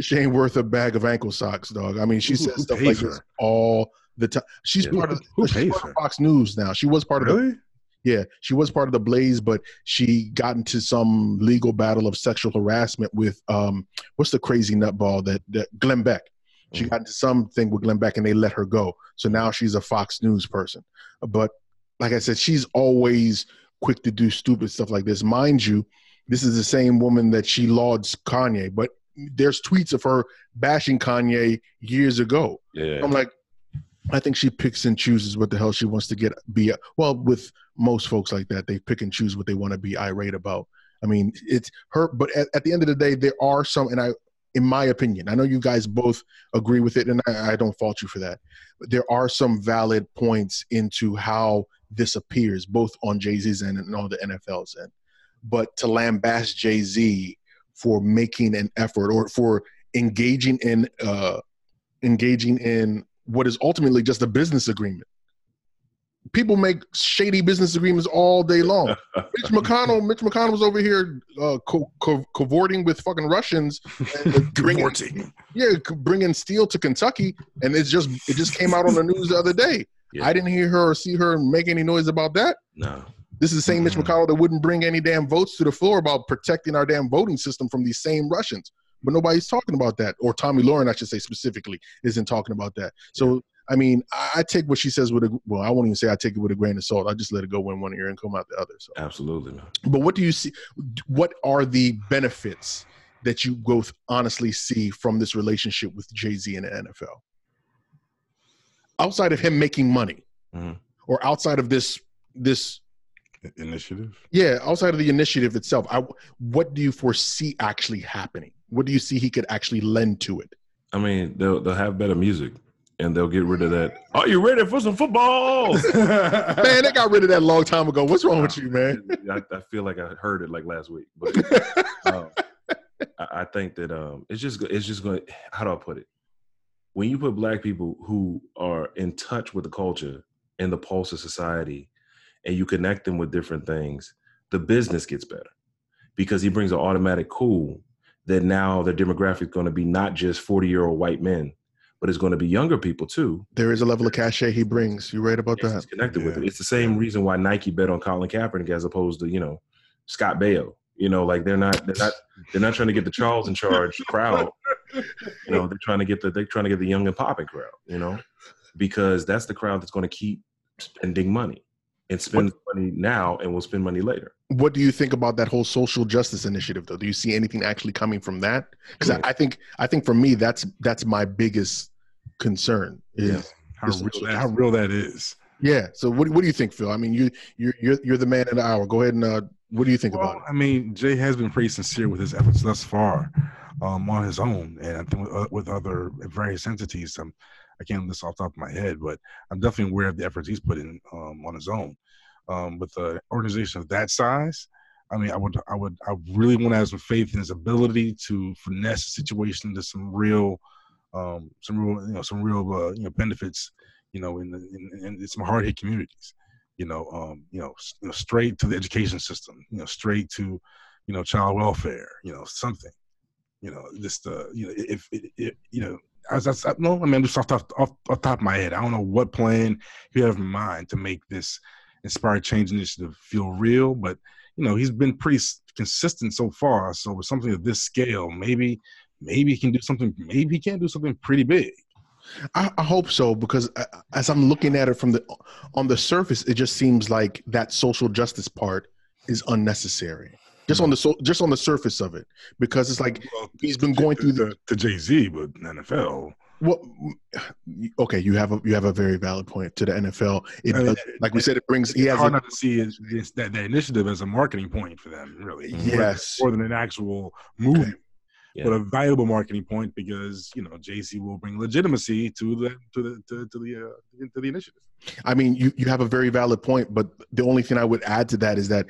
She ain't worth a bag of ankle socks, dog. I mean, she Who- says stuff like this all the time. She's Yeah. part of Who pays her? Fox News now. She was part of the? Yeah, she was part of the Blaze, but she got into some legal battle of sexual harassment with um, what's the crazy nutball that, that Glenn Beck. She Mhm. got into something with Glenn Beck, and they let her go. So now she's a Fox News person. But like I said, she's always quick to do stupid stuff like this. Mind you, this is the same woman that she lauds Kanye, but there's tweets of her bashing Kanye years ago. yeah, I'm like, I think she picks and chooses what the hell she wants to get be. Well, with most folks like that, they pick and choose what they want to be irate about. I mean, it's her, but at, at the end of the day, there are some, and I, in my opinion, I know you guys both agree with it, and I, I don't fault you for that. But there are some valid points into how this appears, both on Jay Z's end and on the NFL's end. But to lambaste Jay Z for making an effort or for engaging in uh, engaging in what is ultimately just a business agreement. People make shady business agreements all day long. Mitch McConnell, Mitch McConnell was over here uh, co- co- cavorting with fucking Russians, and bringing, yeah, bringing steel to Kentucky, and it's just it just came out on the news the other day. Yeah. I didn't hear her or see her make any noise about that. no, This is the same Mitch Mhm. McConnell that wouldn't bring any damn votes to the floor about protecting our damn voting system from these same Russians. But nobody's talking about that. Or Tomi Lahren, I should say specifically, isn't talking about that. So, I mean, I, I take what she says with a, well, I won't even say I take it with a grain of salt. I just let it go in one ear and come out the other. So, absolutely, man. but what do you see? What are the benefits that you both honestly see from this relationship with Jay Z and the NFL? Outside of him making money, Mhm. or outside of this, this Initiative. yeah, outside of the initiative itself, I, what do you foresee actually happening? What do you see he could actually lend to it? I mean, they'll they'll have better music. and they'll get rid of that. Are you ready for some football? Man, they got rid of that a long time ago. What's wrong with you, man? I, I feel like I heard it like last week, but um, I, I think that um, it's just it's just going. How do I put it? When you put black people who are in touch with the culture and the pulse of society, and you connect them with different things, the business gets better because he brings an automatic cool that now the demographic is going to be not just forty year old white men, but it's going to be younger people too. There is a level of cachet he brings. You right about Yes, that? It's connected with it. It's the same reason why Nike bet on Colin Kaepernick as opposed to you know Scott Baio. You know, like they're not they're not they're not trying to get the Charles in charge crowd. You know, they're trying to get the they're trying to get the young and popping crowd. You know, because that's the crowd that's going to keep spending money and spend money now and we'll spend money later. What do you think about that whole social justice initiative, though? Do you see anything actually coming from that? Because I, I think, I think for me, that's that's my biggest concern. Is Yeah. how real that, how real that is. yeah. So what what do you think, Phil? I mean, you you're you're, you're the man in the hour. Go ahead and uh, what do you think Well, about it? I mean, Jay has been pretty sincere with his efforts thus far um, on his own, and I think with, uh, with other various entities. Um, I can't list off the top of my head, but I'm definitely aware of the efforts he's put in um, on his own. Um, with an organization of that size, I mean, I would, I would, I really want to have some faith in his ability to finesse the situation to some real, um, some real, you know, some real, uh, you know, benefits, you know, in, the, in, in some hard hit communities you know, um, you know, you know, straight to the education system, you know, straight to, you know, child welfare, you know, something, you know, just, uh, you know, if, if, if you know, as I, I no, I mean, just off, the- off, off top of my head, I don't know what plan you have in mind to make this Inspired Change Initiative feel real, but you know, he's been pretty consistent so far. So with something of this scale, maybe, maybe he can do something. Maybe he can do something pretty big. I, I hope so because uh, as I'm looking at it from the on the surface, it just seems like that social justice part is unnecessary. Just on the so, just on the surface of it, because it's like Well, he's been going through the to, to Jay Z, but NFL. what. Okay, you have a you have a very valid point to the NFL. It I mean, does, like we said, it brings he it's has hard a, not to see is, is that, that initiative as a marketing point for them, really. Yes. More than an actual movement. Yeah. But a valuable marketing point because you know Jay Z will bring legitimacy to the to the to, to the uh, to the initiative. I mean, you, you have a very valid point, but the only thing I would add to that is that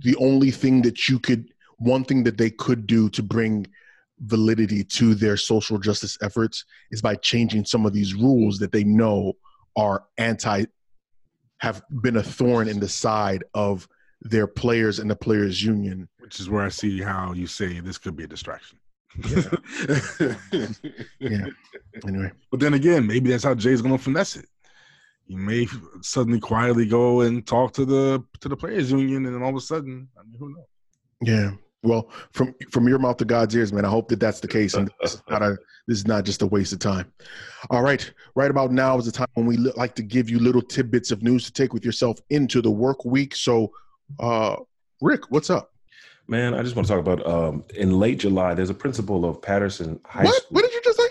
the only thing that you could, one thing that they could do to bring validity to their social justice efforts is by changing some of these rules that they know are anti, have been a thorn in the side of their players and the players union. Which is where I see how you say this could be a distraction. Yeah. Anyway, But then again, maybe that's how Jay's going to finesse it. He may suddenly quietly go and talk to the to the players union, and then all of a sudden, I mean, who knows? yeah. Well, from from your mouth to God's ears, man. I hope that that's the case, and this is not a this is not just a waste of time. All right, right about now is the time when we li- like to give you little tidbits of news to take with yourself into the work week. So, uh, Rick, what's up? Man, I just want to talk about um, in late July. There's a principal of Patterson High what? School. What did you just say?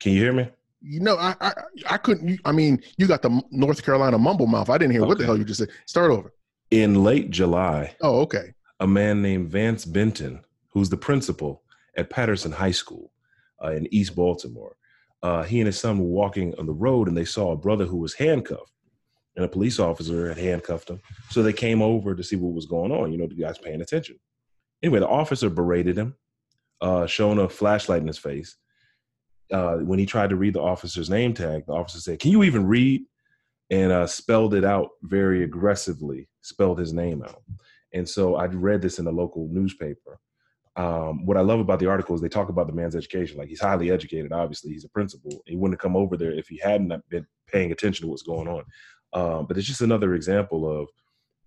Can you hear me? You know, I I, I couldn't. I mean, you got the North Carolina mumble mouth. I didn't hear what the hell you just said. Start over. In late July, Oh, okay. a man named Vance Benton, who's the principal at Patterson High School uh, in East Baltimore, uh, he and his son were walking on the road and they saw a brother who was handcuffed, and a police officer had handcuffed him. So they came over to see what was going on. You know, the guy's paying attention. Anyway, the officer berated him, uh, showing a flashlight in his face. Uh, when he tried to read the officer's name tag, the officer said, "Can you even read?" and uh, spelled it out very aggressively. Spelled his name out. And so I read this in a local newspaper. Um, what I love about the article is they talk about the man's education. Like he's highly educated. Obviously, he's a principal. He wouldn't have come over there if he hadn't been paying attention to what's going on. Um, but it's just another example of,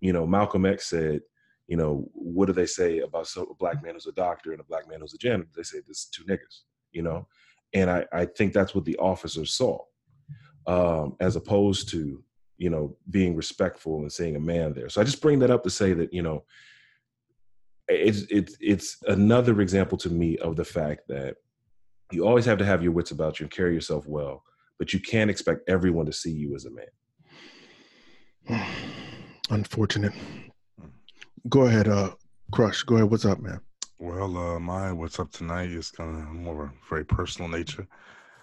you know, Malcolm X said, you know, what do they say about a black man who's a doctor and a black man who's a janitor? They say this two niggas, you know, and I, I think that's what the officers saw, um, as opposed to you know being respectful and seeing a man there. So I just bring that up to say that you know it's it's it's another example to me of the fact that you always have to have your wits about you and carry yourself well, but you can't expect everyone to see you as a man. Unfortunate. Go ahead, uh, Crush. Go ahead. What's up, man? Well, uh, my what's up tonight is kind of more of a very personal nature.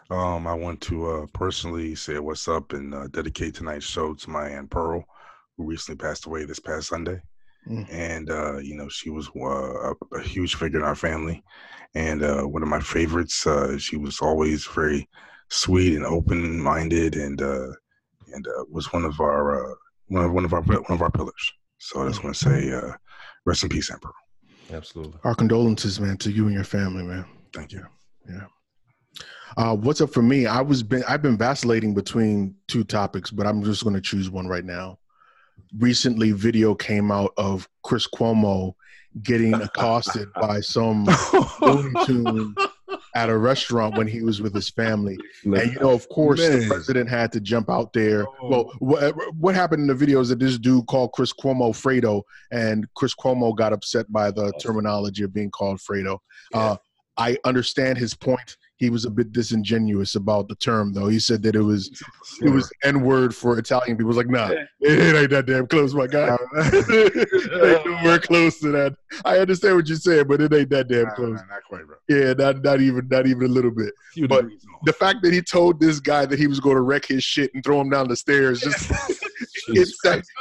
Um, I want to uh, personally say what's up and uh, dedicate tonight's show to my aunt Pearl, who recently passed away this past Sunday. Mm. And uh, you know, she was uh, a, a huge figure in our family, and uh, one of my favorites. Uh, she was always very sweet and open-minded, and uh, and uh, was one of our uh, one of one of our one of our pillars. So I just want to say, uh, rest in peace, Aunt Pearl. Absolutely. Our condolences, man, to you and your family, man. Thank you. Yeah. Uh, what's up for me? I was been I've been vacillating between two topics, but I'm just going to choose one right now. Recently, video came out of Chris Cuomo getting accosted by some Looney Tune at a restaurant when he was with his family. And you know, of course, the president had to jump out there. Oh. Well, what, what happened in the video is that this dude called Chris Cuomo Fredo, and Chris Cuomo got upset by the terminology of being called Fredo. Uh, I understand his point. He was a bit disingenuous about the term, though. He said that it was it was N word for Italian people. It's like, nah, it ain't that damn close, my guy. it ain't nowhere close to that. I understand what you're saying, but it ain't that damn Nah, close. nah, not quite, bro. Yeah, not not even not even a little bit. Few But. The fact that he told this guy that he was going to wreck his shit and throw him down the stairs just it,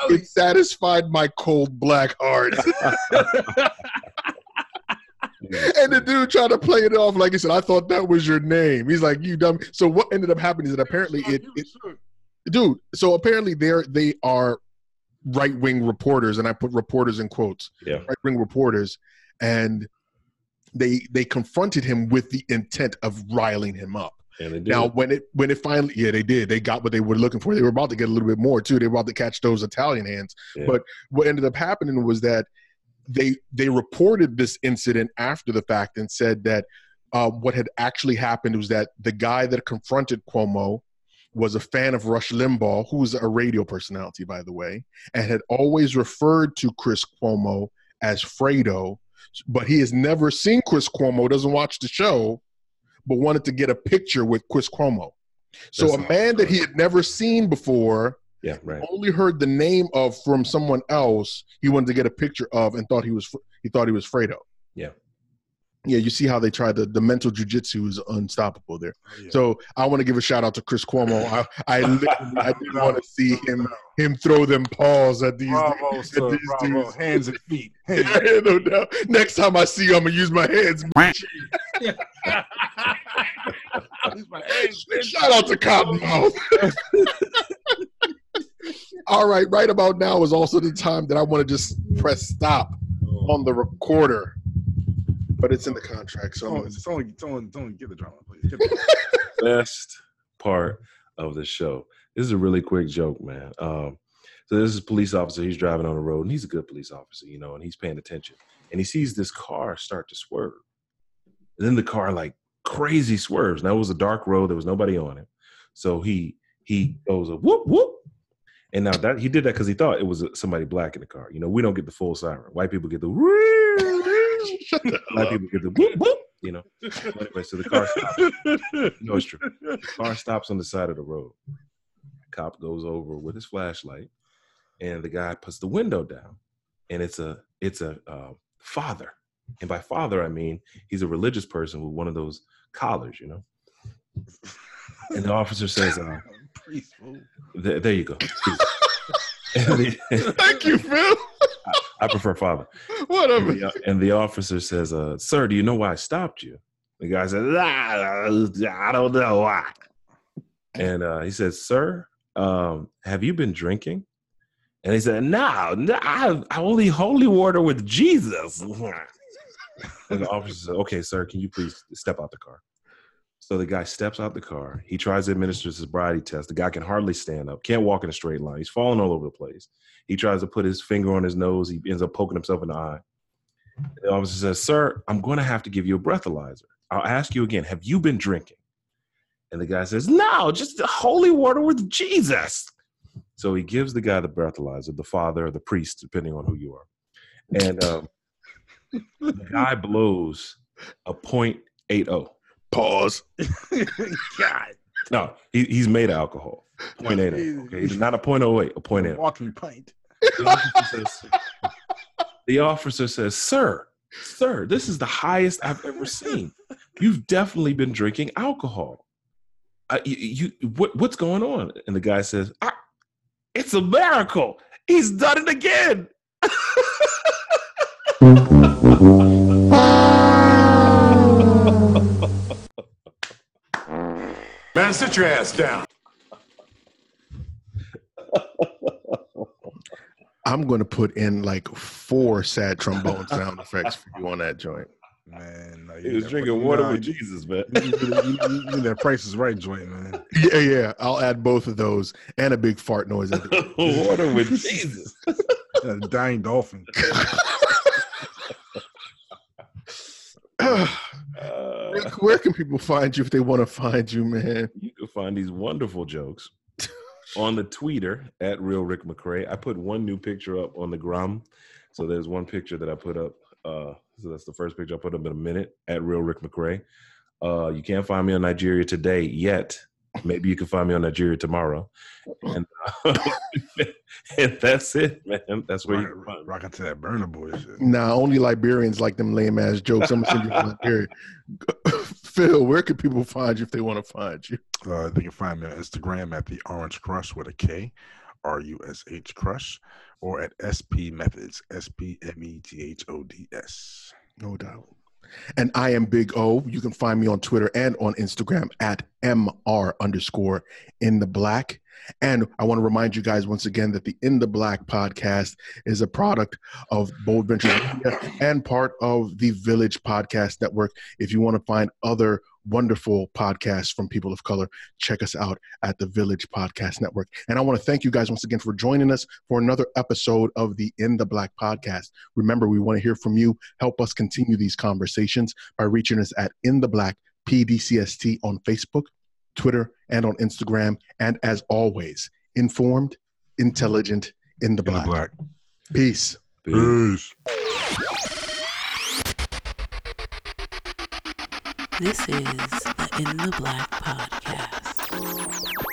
it satisfied my cold black heart. and the dude tried to play it off like he said, "I thought that was your name." He's like, "You dumb." So what ended up happening is that apparently it, it dude. So apparently they're they are right wing reporters, and I put reporters in quotes. Yeah. Right wing reporters, and they they confronted him with the intent of riling him up. And they did. Now, when it when it finally, yeah, they did. They got what they were looking for. They were about to get a little bit more too. They were about to catch those Italian hands. Yeah. But what ended up happening was that they they reported this incident after the fact and said that uh, what had actually happened was that the guy that confronted Cuomo was a fan of Rush Limbaugh, who was a radio personality, by the way, and had always referred to Chris Cuomo as Fredo, but he has never seen Chris Cuomo, doesn't watch the show, but wanted to get a picture with Chris Cuomo. So That's a man that he had never seen before yeah, right. only heard the name of from someone else he wanted to get a picture of and thought he was he thought he was Fredo. Yeah. Yeah, you see how they tried the the mental jujitsu is unstoppable there. Oh, yeah. So I want to give a shout out to Chris Cuomo. I I literally I didn't want to see him him throw them paws at these. Bravo, at sir. these Bravo. dudes. Hands and feet. Hands Yeah, no doubt. Next time I see you, I'm gonna use my hands. Shout out to Cottonmouth. All right, right about now is also the time that I want to just press stop on the recorder, but it's in the contract, so I'm Someone, gonna- someone, someone, someone get the drama, please. The- best part of the show. This is a really quick joke, man. Um, so this is a police officer. He's driving on the road, and he's a good police officer, you know, and he's paying attention. And he sees this car start to swerve. And then the car like crazy swerves. Now it was a dark road. There was nobody on it. So he he goes a whoop whoop. And now that he did that because he thought it was somebody black in the car. You know, we don't get the full siren. White people get the woo. Shut the hell Black people get the whoop whoop. You know. Anyway, so the car stops. No, it's true. The Car stops on the side of the road. Cop goes over with his flashlight, and the guy puts the window down, and it's a it's a uh, father, and by father I mean he's a religious person with one of those collars, you know. And the officer says, uh, Priest, fool. th- "There you go." Thank you, Phil. I prefer father. Whatever. And the, and the officer says, uh, "Sir, do you know why I stopped you?" The guy says, "Ah, "I don't know why." And uh, he says, "Sir, um, have you been drinking?" And he said, "No, no I, I only holy water with Jesus." and the officer said, "Okay, sir, can you please step out the car?" So the guy steps out the car. He tries to administer his sobriety test. The guy can hardly stand up, can't walk in a straight line. He's falling all over the place. He tries to put his finger on his nose. He ends up poking himself in the eye. The officer says, Sir, I'm going to have to give you a breathalyzer. I'll ask you again, have you been drinking? And the guy says, No, just the holy water with Jesus. So he gives the guy the breathalyzer, the father or the priest, depending on who you are. And um, the guy blows a .80. Pause. God. No, he, he's made of alcohol. .80. Okay, he's not a .08, a .80. Walking pint. The officer says, the officer says, Sir, sir, this is the highest I've ever seen. You've definitely been drinking alcohol. I, you, you what what's going on? And the guy says, "Ah, "It's a miracle. He's done it again." Man, sit your ass down. I'm going to put in like four sad trombone sound effects for you on that joint. Man, no, He you was drinking water know, with Jesus, man. You, you, you, you, you that Price is Right joint, man. Yeah, yeah. I'll add both of those and a big fart noise. At the water with Jesus. A dying dolphin. Uh, Rick, where can people find you if they want to find you, man? you can find these wonderful jokes on the Twitter at Real Rick McRae. I put one new picture up on the gram. So there's one picture that I put up. Uh, so that's the first picture I put up in a minute at Real Rick McRae. Uh, you can't find me on Nigeria today yet. Maybe you can find me on Nigeria tomorrow. And, and that's it, man. That's where you can Rock, find me. rocking to that Burna Boy shit. Nah, only Liberians like them lame ass jokes. I'm gonna send you to Liberia. Phil, where can people find you if they want to find you? Uh, they can find me on Instagram at the Orange Crush with a K, R U S H Crush, or at SP Methods, S P M E T H O D S. No doubt. And I am Big O. You can find me on Twitter and on Instagram at MR underscore in the black. And I want to remind you guys once again that the In the Black podcast is a product of Bold Venture Media and part of the Village Podcast Network. If you want to find other wonderful podcasts from people of color, check us out at the Village Podcast Network. And I want to thank you guys once again for joining us for another episode of the In the Black podcast. Remember, we want to hear from you. Help us continue these conversations by reaching us at In the Black PDCST on Facebook, Twitter, and on Instagram. And as always, informed, intelligent, in the In the black. black. Peace. Peace. This is the In the Black podcast.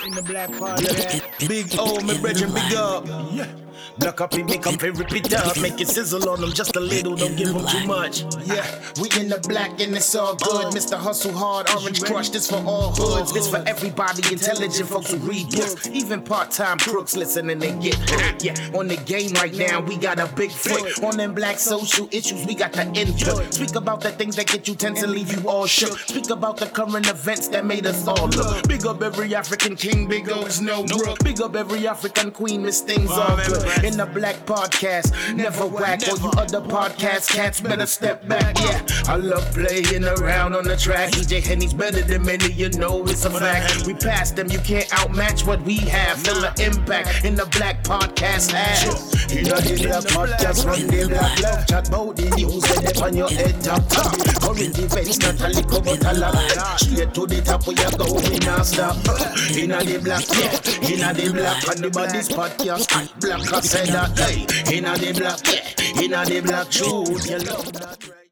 In the black podcast. Big O, my brethren, big up. Yeah. Black up and make 'em fi rip it up. Make it sizzle on them just a little, don't give 'em too much. Yeah, we in the black and it's all good. Uh. Mr. Hustle Hard, Orange Crush, this for all hoods. This for uh. everybody, intelligent folks who read books. Even part-time crooks listen and they get hooked. Yeah, on the game right now, we got a big foot. On them black social issues, we got the input. Speak about the things that get you tense and leave you all shook. Speak about the current events that made us all look. Big up every African king, big O's no brook. Big up every African queen, Miss Things all good. In the black podcast, never whack. All you other podcast cats better step back. Yeah, I love playing around on the track. DJ Henny's better than many, you know it's a fact. We passed them, you can't outmatch what we have. Feel the impact in the black podcast has. You know the black podcast run the black love chat about the news and up on your head top top. Current events not a little but a lot. Straight to the top where you go, we not stop. In the black, yeah, in the black, and the body's podcast. Black, said that, hey, in the black, yeah, in the black, true. You love that.